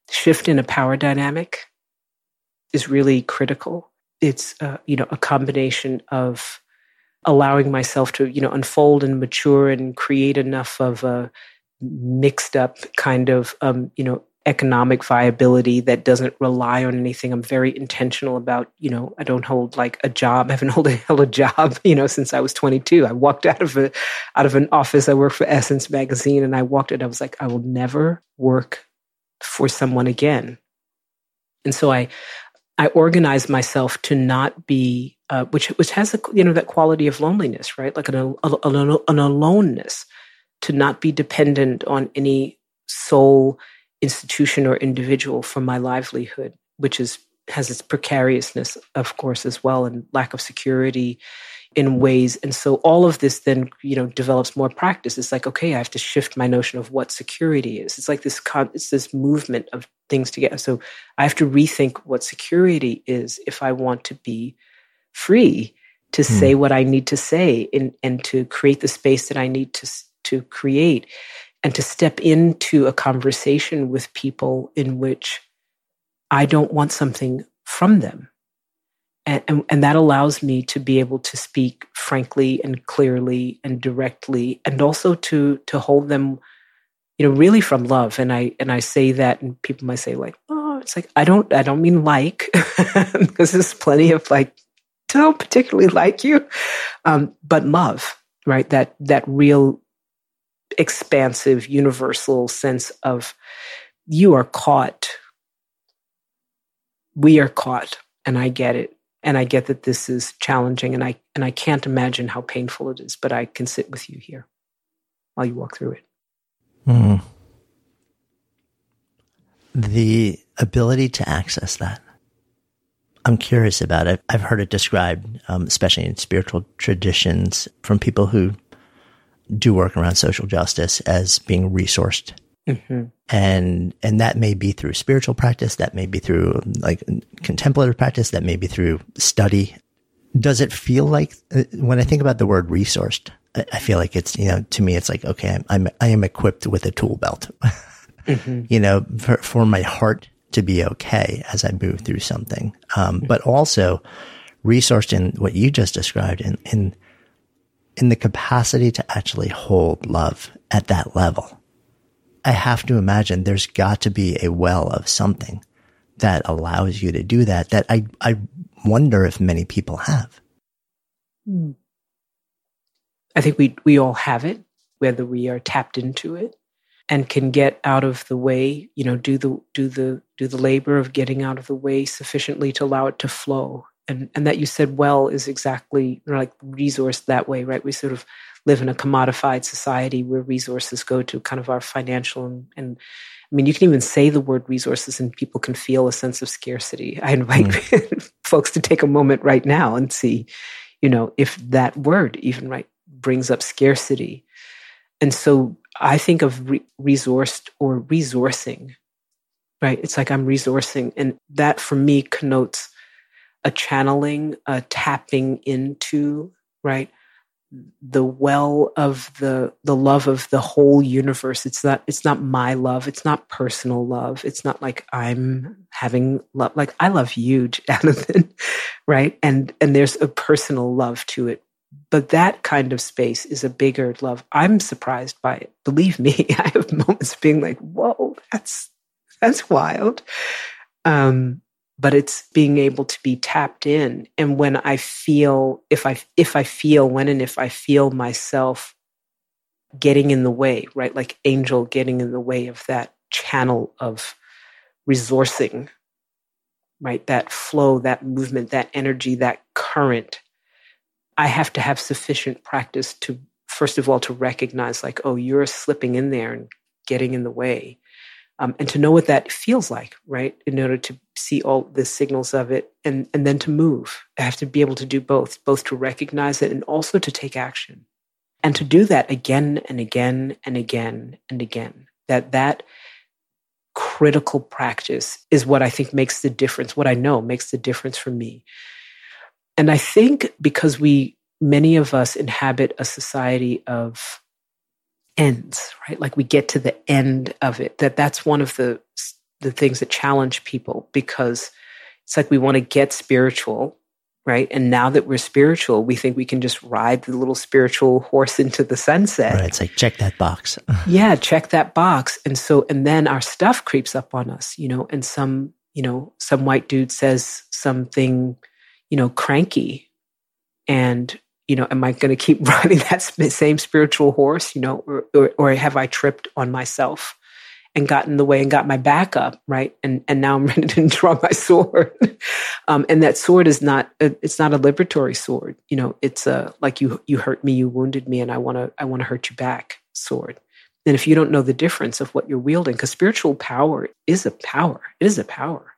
shift in a power dynamic is really critical. It's, uh, you know, a combination of allowing myself to, you know, unfold and mature and create enough of a mixed up kind of, um, you know, economic viability that doesn't rely on anything. I'm very intentional about, you know, I don't hold like a job. I haven't held a, held a job, you know, since I was 22. I walked out of a, out of an office. I worked for Essence magazine and I walked it. I was like, I will never work for someone again. And so I, I organized myself to not be, uh, which, which has a, you know, that quality of loneliness, right? Like an, an, an aloneness to not be dependent on any sole institution or individual for my livelihood, which is has its precariousness, of course, as well, and lack of security in ways. And so all of this then, you know, develops more practice. It's like, okay, I have to shift my notion of what security is. It's like this, con- it's this movement of things together. So I have to rethink what security is if I want to be free to mm. say what I need to say and, and to create the space that I need to, to create and to step into a conversation with people in which I don't want something from them. And, and, and, that allows me to be able to speak frankly and clearly and directly and also to to hold them you know really from love. And i and i say that and people might say like oh it's like i don't i don't mean like because there's plenty of like don't particularly like you. Um, but love right? That that real expansive, universal sense of you are caught. We are caught, and I get it. And I get that this is challenging, and I and I can't imagine how painful it is, but I can sit with you here while you walk through it. Mm. The ability to access that. I'm curious about it. I've heard it described, um, especially in spiritual traditions, from people who do work around social justice as being resourced. Mm-hmm. And, and that may be through spiritual practice. That may be through like contemplative practice. That may be through study. Does it feel like uh, when I think about the word resourced, I feel like it's, you know, to me, it's like, okay, I'm, I'm I am equipped with a tool belt, mm-hmm. you know, for, for my heart to be okay as I move through something. Um, but also resourced in what you just described in, in in the capacity to actually hold love at that level. I have to imagine there's got to be a well of something that allows you to do that that I, I wonder if many people have. Hmm. I think we, we all have it, whether we are tapped into it and can get out of the way, you know, do the, do the, do the labor of getting out of the way sufficiently to allow it to flow and and that you said well is exactly like resource that way right we sort of live in a commodified society where resources go to kind of our financial and, and I mean, you can even say the word resources and people can feel a sense of scarcity. I invite mm. folks to take a moment right now and see, you know, if that word even right brings up scarcity. And so I think of re- resourced or resourcing, right? It's like I'm resourcing. And that for me connotes a channeling, a tapping into, right? The well of the the love of the whole universe. It's not it's not my love. It's not personal love. It's not like I'm having love. Like I love you, Jonathan, right? And and there's a personal love to it. But that kind of space is a bigger love. I'm surprised by it. Believe me, I have moments being like, "Whoa, that's that's wild." Um, but it's being able to be tapped in and when i feel if i if i feel when and if i feel myself getting in the way right like angel getting in the way of that channel of resourcing right? That flow, that movement, that energy, that current. I have to have sufficient practice to, first of all, to recognize, like, oh, you're slipping in there and getting in the way. Um, and to know what that feels like, right? In order to see all the signals of it and, and then to move. I have to be able to do both, both to recognize it and also to take action. And to do that again and again and again and again. That that critical practice is what I think makes the difference, what I know makes the difference for me. And I think because we, many of us inhabit a society of ends, right? Like we get to the end of it, that that's one of the, the things that challenge people because it's like we want to get spiritual right? And now that we're spiritual, we think we can just ride the little spiritual horse into the sunset. Right. It's like, check that box. yeah, check that box. And so, and then our stuff creeps up on us, you know, and some, you know, some white dude says something, you know, cranky. And, you know, am I going to keep riding that same spiritual horse, you know, or, or, or have I tripped on myself? and got in the way and got my back up, right? And and now I'm ready to draw my sword. um, and that sword is not a, it's not a liberatory sword. You know, it's a like you you hurt me, you wounded me, and I want to I want to hurt you back sword. And if you don't know the difference of what you're wielding, because spiritual power is a power, it is a power.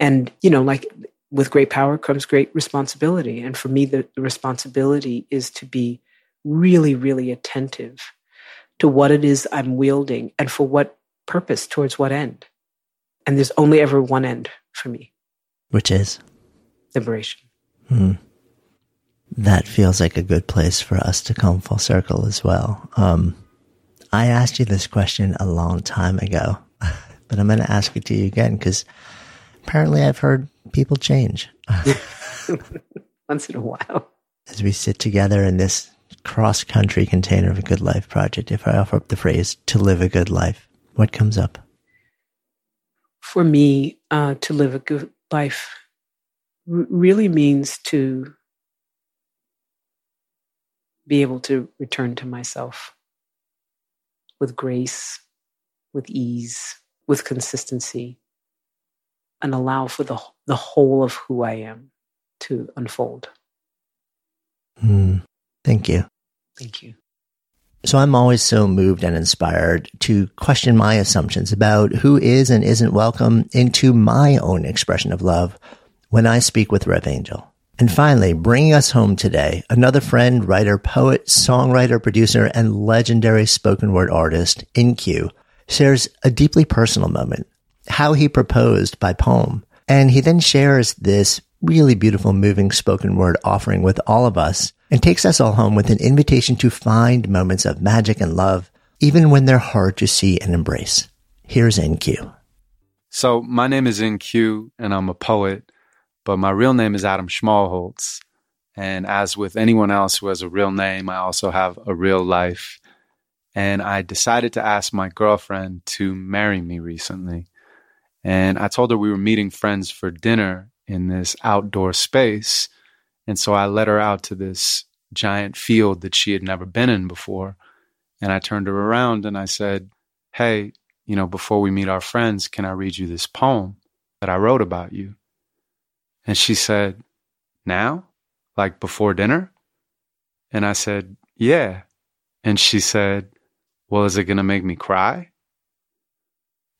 And you know, like with great power comes great responsibility. And for me, the, the responsibility is to be really, really attentive to what it is I'm wielding and for what purpose towards what end. And there's only ever one end for me, which is liberation. Hmm. That feels like a good place for us to come full circle as well. Um, I asked you this question a long time ago, but I'm going to ask it to you again because apparently I've heard people change. Once in a while. As we sit together in this cross country container of a good life project, if I offer up the phrase to live a good life, what comes up? For me, uh, to live a good life r- really means to be able to return to myself with grace, with ease, with consistency, and allow for the, the whole of who I am to unfold. Mm, thank you. Thank you. So I'm always so moved and inspired to question my assumptions about who is and isn't welcome into my own expression of love when I speak with Rev Angel. And finally, bringing us home today, another friend, writer, poet, songwriter, producer, and legendary spoken word artist, In-Q, shares a deeply personal moment, how he proposed by poem. And he then shares this really beautiful, moving spoken word offering with all of us and takes us all home with an invitation to find moments of magic and love, even when they're hard to see and embrace. Here's In-Q. So, my name is In-Q, and I'm a poet, but my real name is Adam Schmalholz. And as with anyone else who has a real name, I also have a real life. And I decided to ask my girlfriend to marry me recently. And I told her we were meeting friends for dinner in this outdoor space. And so I led her out to this giant field that she had never been in before. And I turned her around and I said, Hey, you know, before we meet our friends, can I read you this poem that I wrote about you? And she said, Now? Like before dinner? And I said, Yeah. And she said, Well, is it going to make me cry?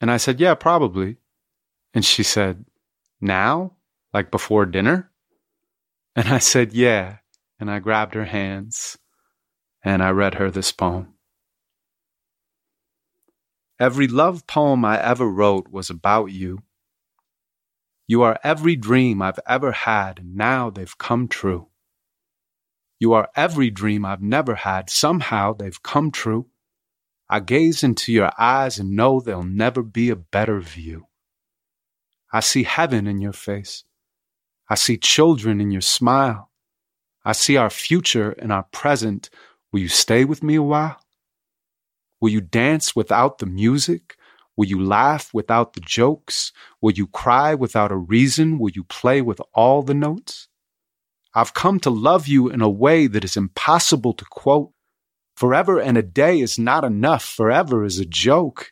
And I said, Yeah, probably. And she said, Now? Like before dinner? And I said, Yeah. And I grabbed her hands and I read her this poem. Every love poem I ever wrote was about you. You are every dream I've ever had, and now they've come true. You are every dream I've never had, somehow they've come true. I gaze into your eyes and know there'll never be a better view. I see heaven in your face. I see children in your smile. I see our future and our present. Will you stay with me a while? Will you dance without the music? Will you laugh without the jokes? Will you cry without a reason? Will you play with all the notes? I've come to love you in a way that is impossible to quote. Forever and a day is not enough. Forever is a joke.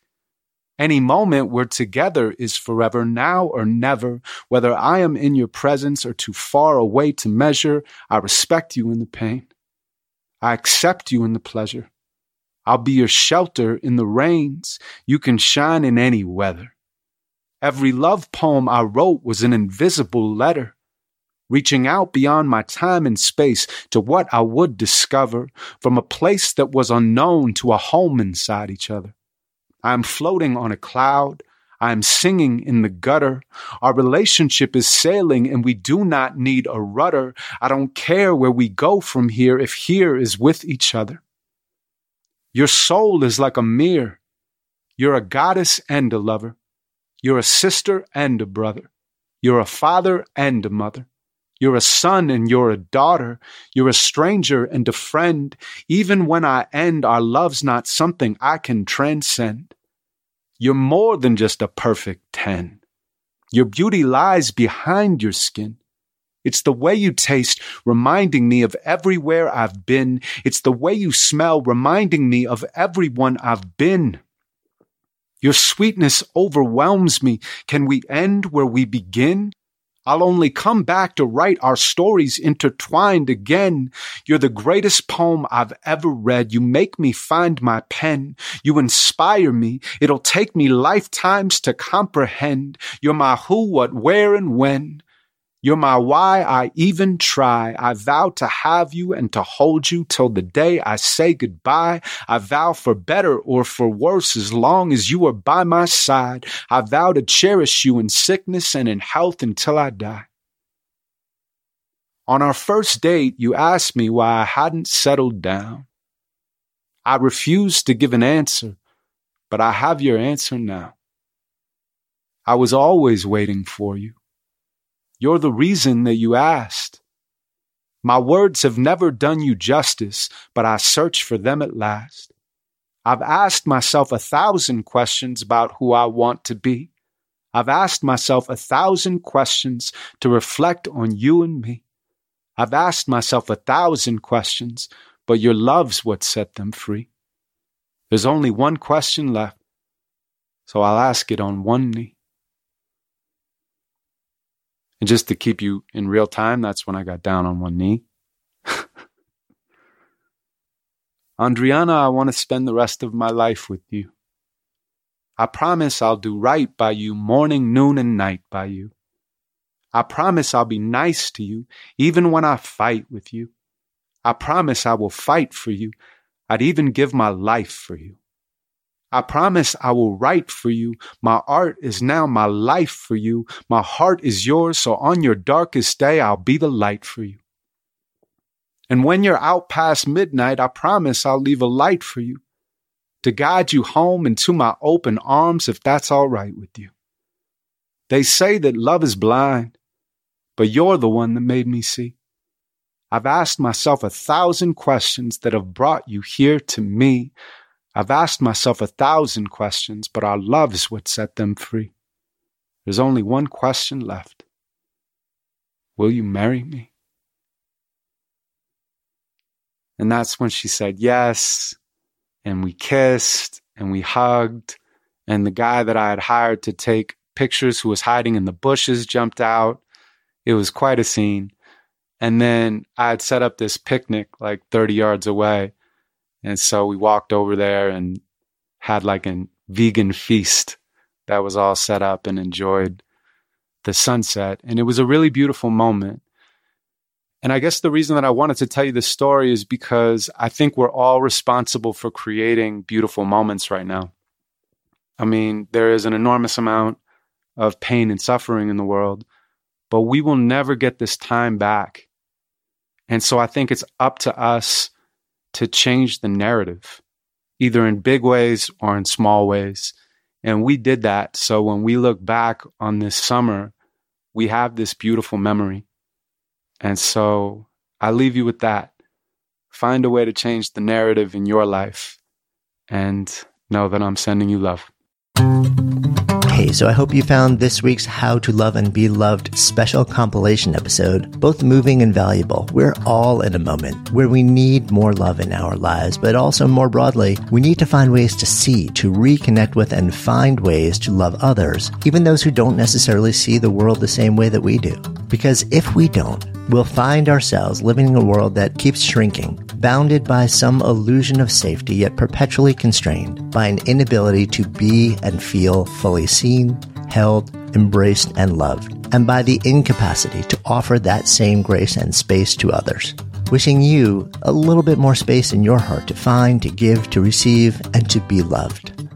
Any moment we're together is forever, now or never. Whether I am in your presence or too far away to measure, I respect you in the pain. I accept you in the pleasure. I'll be your shelter in the rains. You can shine in any weather. Every love poem I wrote was an invisible letter, reaching out beyond my time and space to what I would discover from a place that was unknown to a home inside each other. I am floating on a cloud. I am singing in the gutter. Our relationship is sailing and we do not need a rudder. I don't care where we go from here if here is with each other. Your soul is like a mirror. You're a goddess and a lover. You're a sister and a brother. You're a father and a mother. You're a son and you're a daughter. You're a stranger and a friend. Even when I end, our love's not something I can transcend. You're more than just a perfect 10. Your beauty lies behind your skin. It's the way you taste, reminding me of everywhere I've been. It's the way you smell, reminding me of everyone I've been. Your sweetness overwhelms me. Can we end where we begin? I'll only come back to write our stories intertwined again. You're the greatest poem I've ever read. You make me find my pen. You inspire me. It'll take me lifetimes to comprehend. You're my who, what, where, and when. You're my why I even try. I vow to have you and to hold you till the day I say goodbye. I vow for better or for worse as long as you are by my side. I vow to cherish you in sickness and in health until I die. On our first date, you asked me why I hadn't settled down. I refused to give an answer, but I have your answer now. I was always waiting for you. You're the reason that you asked. My words have never done you justice, but I search for them at last. I've asked myself a thousand questions about who I want to be. I've asked myself a thousand questions to reflect on you and me. I've asked myself a thousand questions, but your love's what set them free. There's only one question left, so I'll ask it on one knee. And just to keep you in real time, that's when I got down on one knee. Andriana, I want to spend the rest of my life with you. I promise I'll do right by you morning, noon, and night by you. I promise I'll be nice to you even when I fight with you. I promise I will fight for you. I'd even give my life for you. I promise I will write for you. My art is now my life for you. My heart is yours, so on your darkest day, I'll be the light for you. And when you're out past midnight, I promise I'll leave a light for you to guide you home into my open arms if that's all right with you. They say that love is blind, but you're the one that made me see. I've asked myself a thousand questions that have brought you here to me. I've asked myself a thousand questions, but our love is what set them free. There's only one question left Will you marry me? And that's when she said yes. And we kissed and we hugged. And the guy that I had hired to take pictures, who was hiding in the bushes, jumped out. It was quite a scene. And then I had set up this picnic like 30 yards away. And so we walked over there and had like a vegan feast that was all set up and enjoyed the sunset. And it was a really beautiful moment. And I guess the reason that I wanted to tell you this story is because I think we're all responsible for creating beautiful moments right now. I mean, there is an enormous amount of pain and suffering in the world, but we will never get this time back. And so I think it's up to us to change the narrative, either in big ways or in small ways. And we did that. So when we look back on this summer, we have this beautiful memory. And so I leave you with that. Find a way to change the narrative in your life and know that I'm sending you love. Hey, so I hope you found this week's How to Love and Be Loved special compilation episode both moving and valuable. We're all in a moment where we need more love in our lives, but also more broadly, we need to find ways to see, to reconnect with, and find ways to love others, even those who don't necessarily see the world the same way that we do. Because if we don't, we'll find ourselves living in a world that keeps shrinking, bounded by some illusion of safety, yet perpetually constrained by an inability to be and feel fully seen, held, embraced, and loved, and by the incapacity to offer that same grace and space to others. Wishing you a little bit more space in your heart to find, to give, to receive, and to be loved.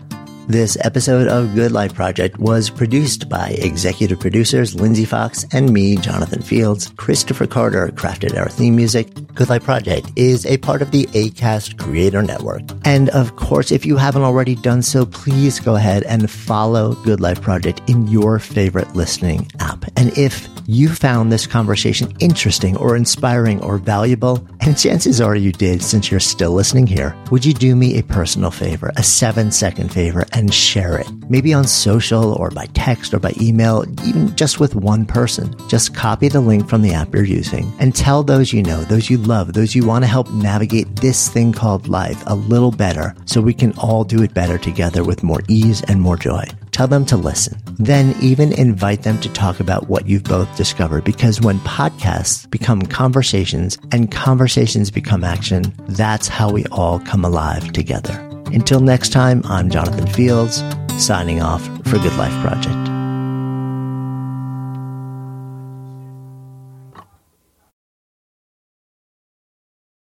This episode of Good Life Project was produced by executive producers Lindsay Fox and me, Jonathan Fields. Christopher Carter crafted our theme music. Good Life Project is a part of the ACAST Creator Network. And of course, if you haven't already done so, please go ahead and follow Good Life Project in your favorite listening app. And if you found this conversation interesting or inspiring or valuable, and chances are you did since you're still listening here, would you do me a personal favor, a seven second favor, and share it? Maybe on social or by text or by email, even just with one person. Just copy the link from the app you're using and tell those you know, those you love, those you want to help navigate this thing called life a little better so we can all do it better together with more ease and more joy. Tell them to listen. Then even invite them to talk about what you've both discovered because when podcasts become conversations and conversations become action, that's how we all come alive together. Until next time, I'm Jonathan Fields, signing off for Good Life Project.